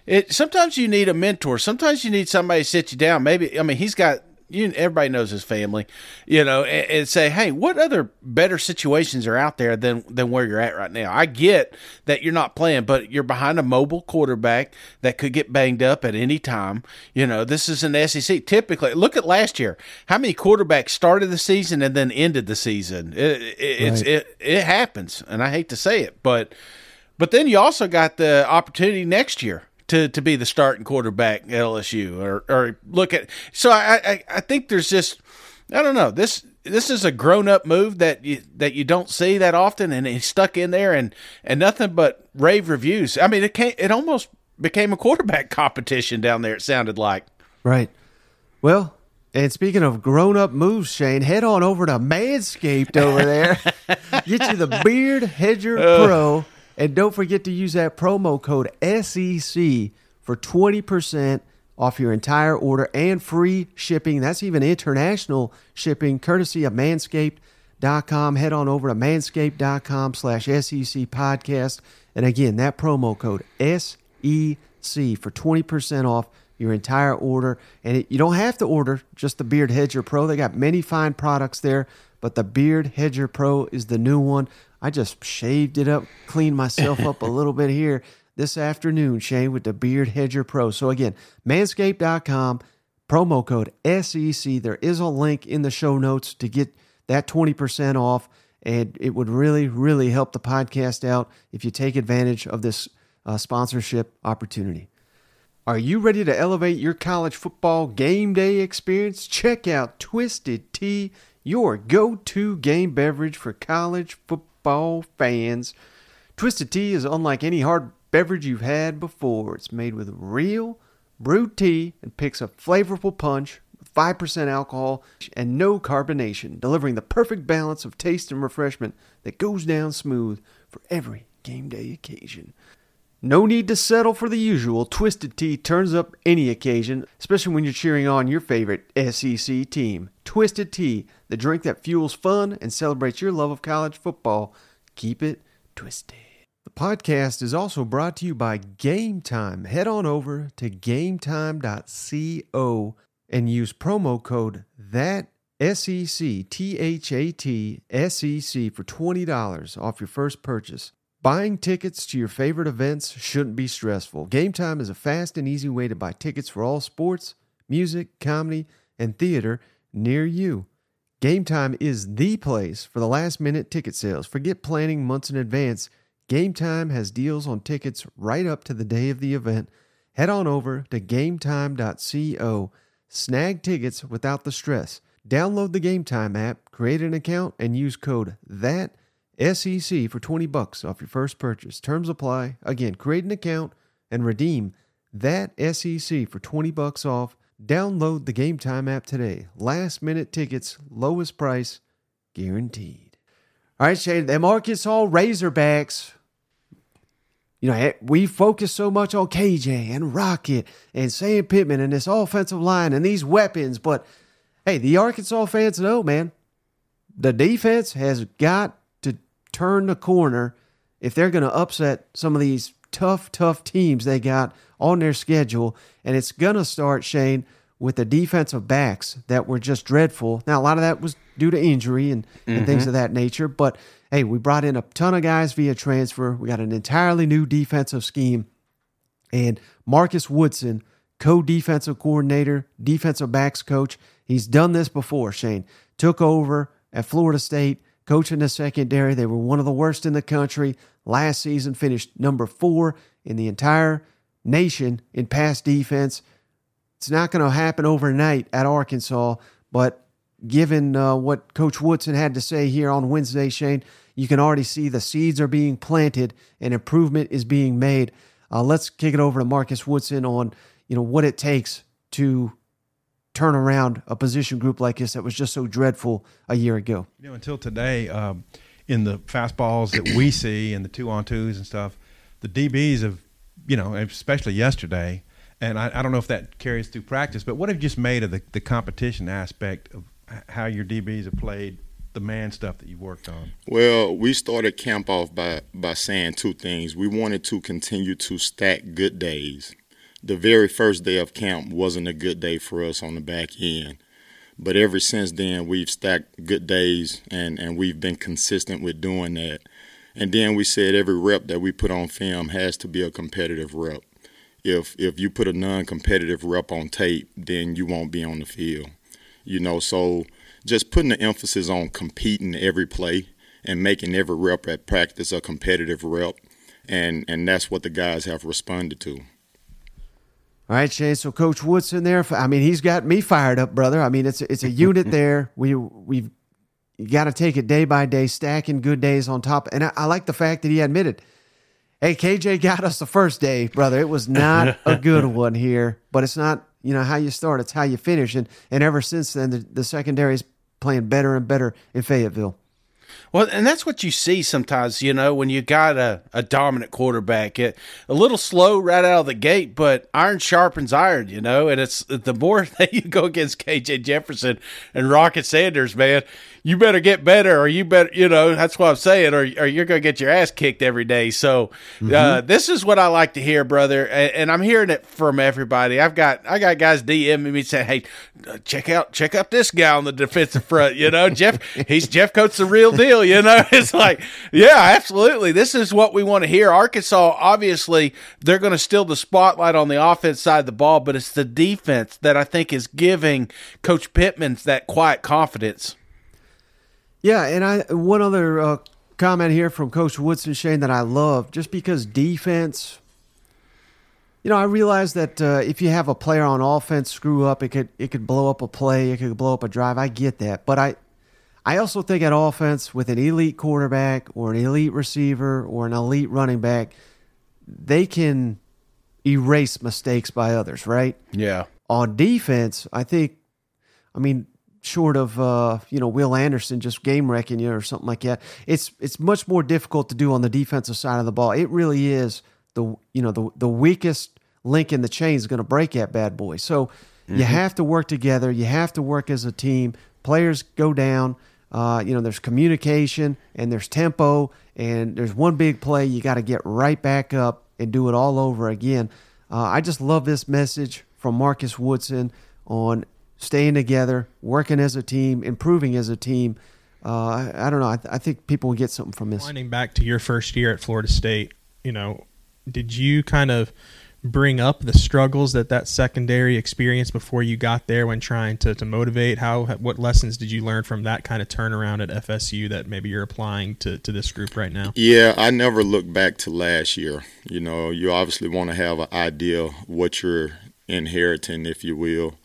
it sometimes you need a mentor. Sometimes you need somebody to sit you down. Maybe I mean he's got you. Everybody knows his family, you know, and, and say, hey, what other better situations are out there than than where you're at right now? I get that you're not playing, but you're behind a mobile quarterback that could get banged up at any time. You know, this is an SEC. Typically, look at last year. How many quarterbacks started the season and then ended the season? It, it, it's Right. it it happens, and I hate to say it, but but then you also got the opportunity next year to, to be the starting quarterback at LSU or, or look at so I, I I think there's just I don't know this this is a grown up move that you that you don't see that often and he's stuck in there and and nothing but rave reviews. I mean it came it almost became a quarterback <laughs> competition down there. It sounded like Right. Well, and speaking of grown up moves, Shane, head on over to Manscaped over there. <laughs> Get you the Beard Hedger Uh. Pro. And don't forget to use that promo code SEC for 20% off your entire order and free shipping. That's even international shipping, courtesy of manscaped.com. Head on over to manscaped.com slash SEC podcast. And again, that promo code SEC for 20% off your entire order. And it, you don't have to order just the Beard Hedger Pro. They got many fine products there, but the Beard Hedger Pro is the new one. I just shaved it up, cleaned myself up a <laughs> little bit here this afternoon, Shane, with the Beard Hedger Pro. So again, manscaped.com, promo code SEC. There is a link in the show notes to get that 20% off. And it would really, really help the podcast out if you take advantage of this uh, sponsorship opportunity. Are you ready to elevate your college football game day experience? Check out Twisted Tea, your go to game beverage for college football fans. Twisted Tea is unlike any hard beverage you've had before. It's made with real brewed tea and picks a flavorful punch with 5% alcohol and no carbonation, delivering the perfect balance of taste and refreshment that goes down smooth for every game day occasion. No need to settle for the usual. Twisted Tea turns up any occasion, especially when you're cheering on your favorite SEC team. Twisted Tea, the drink that fuels fun and celebrates your love of college football. Keep it twisted. The podcast is also brought to you by Game Time. Head on over to gametime.co and use promo code that SEC T H A T S E C for $20 off your first purchase. Buying tickets to your favorite events shouldn't be stressful. Game Time is a fast and easy way to buy tickets for all sports, music, comedy, and theater near you. Game Time is the place for the last minute ticket sales. Forget planning months in advance. Game Time has deals on tickets right up to the day of the event. Head on over to gametime.co. Snag tickets without the stress. Download the Game Time app, create an account, and use code THAT SEC for 20 bucks off your first purchase. Terms apply. Again, create an account and redeem that SEC for 20 bucks off. Download the Game Time app today. Last minute tickets, lowest price, guaranteed. All right, Shane, them Arkansas Razorbacks. You know, eh, we focus so much on KJ and Rocket and Sam Pittman and this offensive line and these weapons, but hey, the Arkansas fans know, man, the defense has got turn the corner if they're going to upset some of these tough, tough teams they got on their schedule. And it's going to start, Shane, with the defensive backs that were just dreadful. Now, a lot of that was due to injury and, and Mm-hmm. things of that nature. But hey, we brought in a ton of guys via transfer. We got an entirely new defensive scheme. And Marcus Woodson, co defensive coordinator, defensive backs coach, he's done this before, Shane. Took over at Florida State, coaching the secondary. They were one of the worst in the country. Last season, finished number four in the entire nation in pass defense. It's not going to happen overnight at Arkansas, but given uh, what Coach Woodson had to say here on Wednesday, Shane, you can already see the seeds are being planted and improvement is being made. Uh, let's kick it over to Marcus Woodson on you know what it takes to turn around a position group like this that was just so dreadful a year ago. You know, until today, um, in the fastballs that we see and the two on twos and stuff, the DBs have, you know, especially yesterday, and I, I don't know if that carries through practice, but what have you just made of the, the competition aspect of how your DBs have played the man stuff that you worked on? Well, we started camp off by, by saying two things. We wanted to continue to stack good days. The very first day of camp wasn't a good day for us on the back end. But ever since then, we've stacked good days and, and we've been consistent with doing that. And then we said every rep that we put on film has to be a competitive rep. If if you put a non-competitive rep on tape, then you won't be on the field. You know, so just putting the emphasis on competing every play and making every rep at practice a competitive rep, and and that's what the guys have responded to. All right, Shane. So Coach Woodson there. I mean, he's got me fired up, brother. I mean, it's it's a unit <laughs> <laughs> there. We we've got to take it day by day, stacking good days on top. And I, I like the fact that he admitted, "Hey, KJ got us the first day, brother. It was not a good <laughs> one here, but it's not you know how you start; it's how you finish." And and ever since then, the, the is playing better and better in Fayetteville. Well, and that's what you see sometimes, you know, when you got a, a dominant quarterback. It, a little slow right out of the gate, but iron sharpens iron, you know, and it's the more <laughs> that you go against KJ Jefferson and Rocket Sanders, man, you better get better or you better, you know, that's what I'm saying, or, or you're going to get your ass kicked every day. So uh, this is what I like to hear, brother. And, and I'm hearing it from everybody. I've got, I got guys DMing me saying, Hey, uh, check out, check out this guy on the defensive front. You know, Jeff, he's Jeffcoat's the real deal. You know, <laughs> it's like, yeah, absolutely. This is what we want to hear. Arkansas, obviously, they're going to steal the spotlight on the offense side of the ball, but it's the defense that I think is giving Coach Pittman's that quiet confidence. Yeah, and I one other uh, comment here from Coach Woodson Shane that I love, just because defense. You know, I realize that uh, if you have a player on offense screw up, it could it could blow up a play, it could blow up a drive. I get that, but I I also think at offense with an elite quarterback or an elite receiver or an elite running back, they can erase mistakes by others, right? Yeah. On defense, I think, I mean, short of uh, you know Will Anderson just game wrecking you or something like that, it's it's much more difficult to do on the defensive side of the ball. It really is the you know the the weakest link in the chain is going to break that bad boy. So Mm-hmm. you have to work together. You have to work as a team. Players go down. Uh, you know, there's communication and there's tempo and there's one big play. You got to get right back up and do it all over again. Uh, I just love this message from Marcus Woodson on staying together, working as a team, improving as a team. Uh, I, I don't know. I, I think people will get something from this. Winding back to your first year at Florida State, you know, did you kind of bring up the struggles that that secondary experience before you got there when trying to, to motivate? How what lessons did you learn from that kind of turnaround at FSU that maybe you're applying to, to this group right now? Yeah, I never look back to last year. You know, you obviously want to have an idea what you're inheriting, if you will.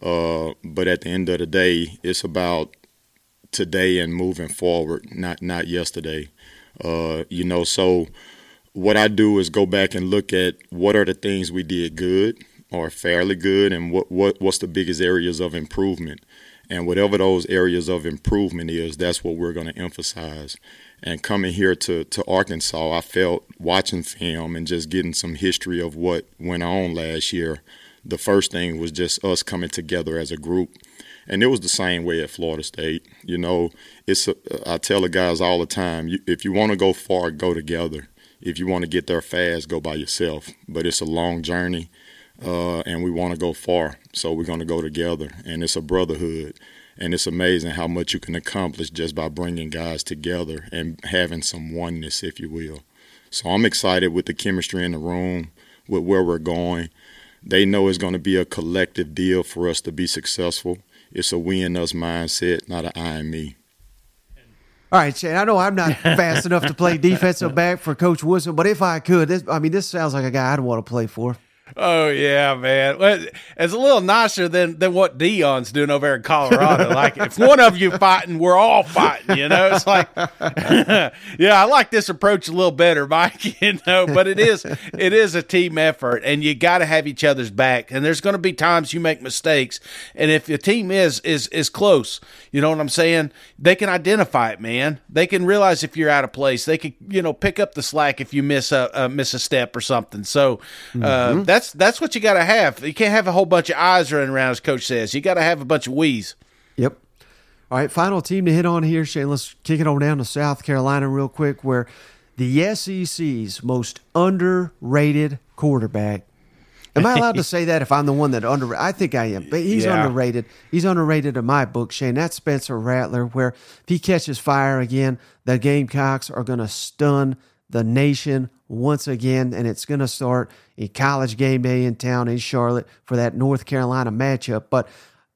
Uh, but at the end of the day, it's about today and moving forward, not not yesterday. Uh, you know, so what I do is go back and look at what are the things we did good or fairly good, and what what what's the biggest areas of improvement. And whatever those areas of improvement is, that's what we're going to emphasize. And coming here to, to Arkansas, I felt watching film and just getting some history of what went on last year. The first thing was just us coming together as a group. And it was the same way at Florida State. You know, it's a, I tell the guys all the time, if you want to go far, go together. If you want to get there fast, go by yourself. But it's a long journey uh, and we want to go far, so we're going to go together. And it's a brotherhood, and it's amazing how much you can accomplish just by bringing guys together and having some oneness, if you will. So I'm excited with the chemistry in the room, with where we're going. They know it's going to be a collective deal for us to be successful. It's a we and us mindset, not an I and me. All right, Shane. I know I'm not <laughs> fast enough to play defensive back for Coach Woodson, but if I could, this, I mean, this sounds like a guy I'd want to play for. Oh yeah, man. Well, It's a little nicer than than what Deion's doing over in Colorado. <laughs> like if one of you fighting, we're all fighting. You know, it's like, <laughs> yeah, I like this approach a little better, Mike. <laughs> You know, but it is it is a team effort, and you got to have each other's back. And there's going to be times you make mistakes, and if your team is is is close, you know what I'm saying? They can identify it, man. They can realize if you're out of place. They can you know pick up the slack if you miss a uh, miss a step or something. So uh, Mhm. That's that's what you got to have. You can't have a whole bunch of eyes running around, as Coach says. You got to have a bunch of we's. Yep. All right, final team to hit on here, Shane. Let's kick it on down to South Carolina real quick, where the SEC's most underrated quarterback. Am I allowed to <laughs> say that if I'm the one that under? I think I am, but he's Yeah. underrated. He's underrated in my book, Shane. That's Spencer Rattler. Where if he catches fire again, the Gamecocks are going to stun the nation once again, and it's going to start a college game day in town in Charlotte for that North Carolina matchup. But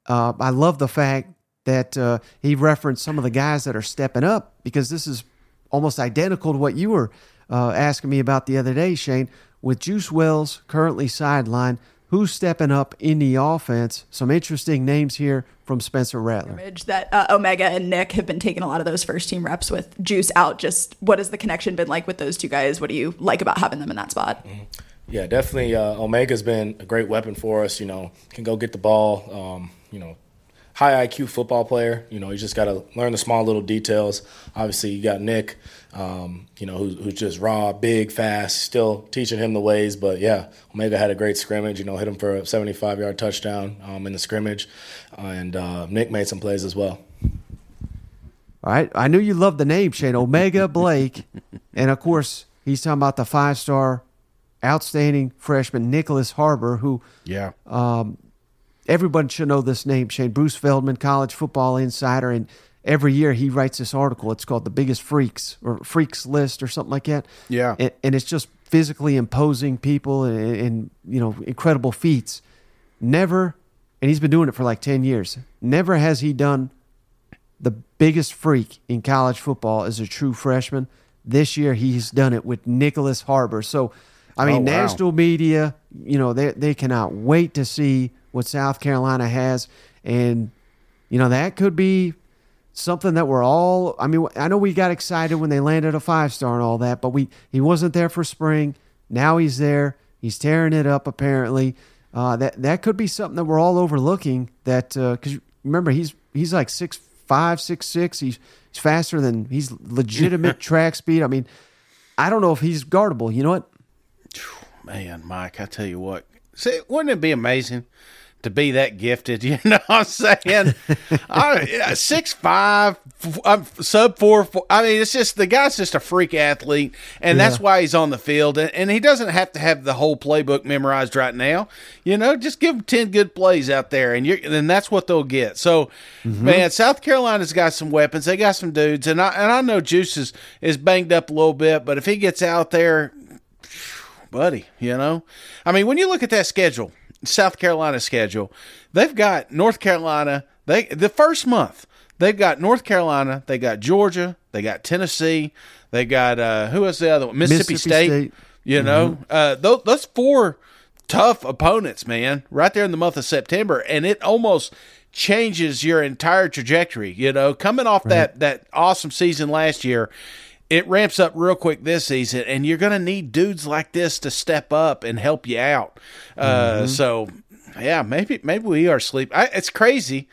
uh, I love the fact that uh, he referenced some of the guys that are stepping up because this is almost identical to what you were uh, asking me about the other day, Shane. With Juice Wells currently sidelined, who's stepping up in the offense? Some interesting names here from Spencer Rattler. scrimmage that uh, O'Mega and Nick have been taking a lot of those first team reps with Juice out. Just what has the connection been like with those two guys? What do you like about having them in that spot? Yeah, definitely. Uh, O'Mega's been a great weapon for us. You know, can go get the ball. Um, you know, high IQ football player. You know, you just got to learn the small little details. Obviously, you got Nick. Um, you know, who's, who's just raw, big, fast. Still teaching him the ways. But yeah, O'Mega had a great scrimmage. You know, hit him for a 75 yard touchdown um, in the scrimmage, and uh, Nick made some plays as well. All right. I knew you loved the name, Shane. O'Mega Blake. and of course, he's talking about the five star outstanding freshman Nicholas Harbor, who Yeah. um, everyone should know this name, Shane. Bruce Feldman, college football insider. And every year he writes this article. It's called The Biggest Freaks or Freaks List or something like that. Yeah. And, and it's just physically imposing people and, and, you know, incredible feats. Never, and he's been doing it for like 10 years, never has he done the biggest freak in college football as a true freshman. This year, he's done it with Nicholas Harbor. So, I mean, Oh, wow. national media, you know, they they cannot wait to see what South Carolina has, and you know that could be something that we're all. I mean, I know we got excited when they landed a five star and all that, but we he wasn't there for spring. Now he's there. He's tearing it up. Apparently, uh, that that could be something that we're all overlooking. That because remember he's he's like six five six six. He's he's faster than he's legitimate <laughs> track speed. I mean, I don't know if he's guardable. You know what? Man, Mike, I tell you what. See, wouldn't it be amazing to be that gifted? <laughs> You know what I'm saying? I, six five, sub four, four. I mean, it's just the guy's just a freak athlete, and that's why he's on the field. And, and he doesn't have to have the whole playbook memorized right now. You know, just give him ten good plays out there, and you're then that's what they'll get. So, mm-hmm. man, South Carolina's got some weapons. They got some dudes, and I and I know Juice is is banged up a little bit, but if he gets out there, buddy. You know, I mean, when you look at that schedule, South Carolina schedule, they've got North Carolina. They the first month they've got North Carolina, they got Georgia, they got Tennessee, they got uh, who was the other one? Mississippi, Mississippi State. State. You know, uh, those those four tough opponents, man, right there in the month of September, and it almost changes your entire trajectory. You know, coming off that that awesome season last year, it ramps up real quick this season, and you're going to need dudes like this to step up and help you out. Uh, Mhm. So, yeah, maybe maybe we are sleep. I, it's crazy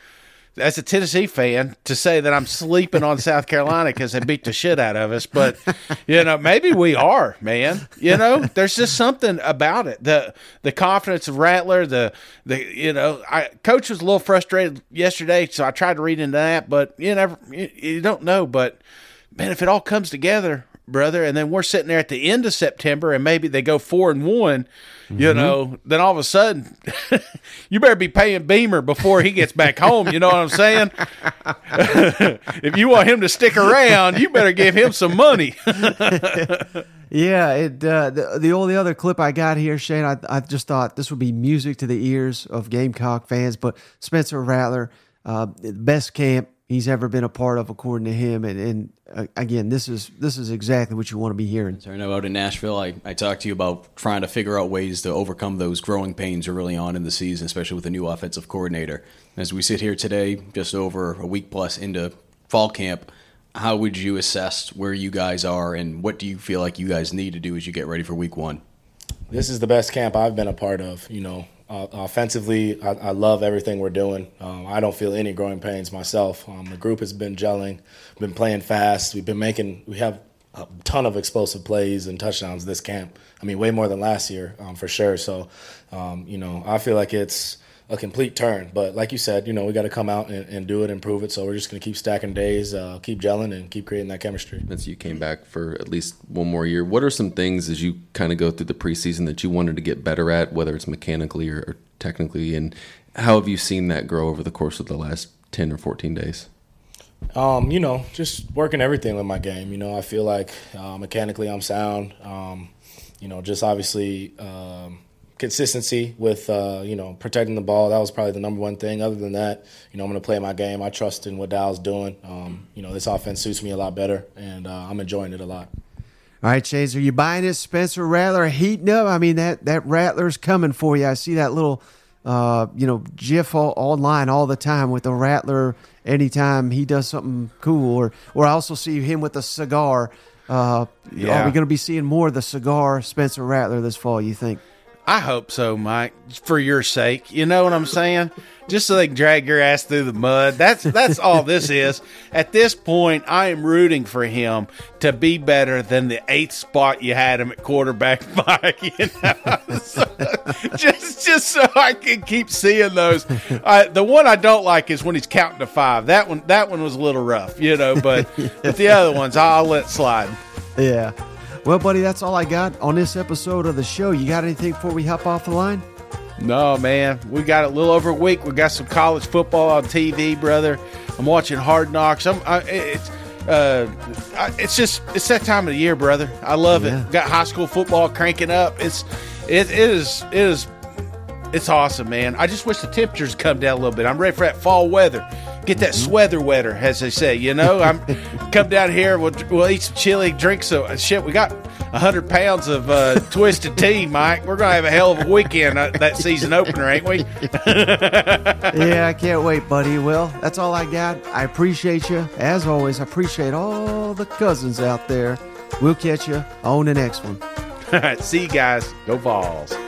as a Tennessee fan to say that I'm sleeping on South Carolina because they beat the shit out of us, but you know maybe we are, man. You know, there's just something about it. the The confidence of Rattler, the the you know, I coach was a little frustrated yesterday, so I tried to read into that, but you never you, you don't know. But man, if it all comes together, brother, and then we're sitting there at the end of September, and maybe they go four and one. You Mhm. know, then all of a sudden, <laughs> you better be paying Beamer before he gets back home. You know what I'm saying? <laughs> if you want him to stick around, you better give him some money. <laughs> Yeah, it uh, the the only other clip I got here, Shane. I I just thought this would be music to the ears of Gamecock fans, but Spencer Rattler, uh, best camp he's ever been a part of, according to him. And, and uh, again, this is this is exactly what you want to be hearing. So I know out in Nashville, I, I talked to you about trying to figure out ways to overcome those growing pains early on in the season, especially with a new offensive coordinator. As we sit here today, just over a week plus into fall camp, how would you assess where you guys are and what do you feel like you guys need to do as you get ready for week one? This is the best camp I've been a part of. You know, uh, offensively, I, I love everything we're doing. Um, I don't feel any growing pains myself. Um, the group has been gelling, been playing fast. We've been making. We have a ton of explosive plays and touchdowns this camp. I mean, way more than last year um, for sure. So, um, you know, I feel like it's a complete turn. But like you said, you know, we got to come out and, and do it and prove it. So we're just going to keep stacking days, uh, keep gelling, and keep creating that chemistry. Since you came back for at least one more year, what are some things as you kind of go through the preseason that you wanted to get better at, whether it's mechanically or, or technically, and how have you seen that grow over the course of the last ten or fourteen days? Um, you know, just working everything with my game. You know, I feel like uh, mechanically I'm sound. Um, you know, just obviously um, consistency with uh, you know protecting the ball. That was probably the number one thing. Other than that, you know, I'm going to play my game. I trust in what Dow's doing. Um, you know, this offense suits me a lot better, and uh, I'm enjoying it a lot. All right, Chase, are you buying this Spencer Rattler heating up? I mean that that Rattler's coming for you. I see that little uh, you know, GIF all, online all the time with the Rattler anytime he does something cool or or I also see him with a cigar. Uh, Yeah. Are we going to be seeing more of the cigar Spencer Rattler this fall, you think? I hope so, Mike, for your sake. You know what I'm saying? Just so they can drag your ass through the mud. That's that's all this is. At this point, I am rooting for him to be better than the eighth spot you had him at quarterback, <laughs> Mike. You know? So, just just so I can keep seeing those. Uh, the one I don't like is when he's counting to five. That one that one was a little rough, you know. But but the other ones, I'll let slide. Yeah. Well, buddy, that's all I got on this episode of the show. You got anything before we hop off the line? No, man. We got a little over a week. We got some college football on TV, brother. I'm watching Hard Knocks. I'm, I, it's, uh, I, it's just it's that time of the year, brother. I love Yeah. it. Got high school football cranking up. It's it, it is it is it's awesome, man. I just wish the temperatures come down a little bit. I'm ready for that fall weather. Get that sweater wetter, as they say. You know, I'm <laughs> come down here. We'll, we'll eat some chili, drink some shit. We got hundred pounds of uh, <laughs> twisted tea, Mike. We're gonna have a hell of a weekend uh, that season opener, ain't we? <laughs> yeah, I can't wait, buddy. Well, that's all I got. I appreciate you. As always, I appreciate all the cousins out there. We'll catch you on the next one. All right, see you guys. Go Vols.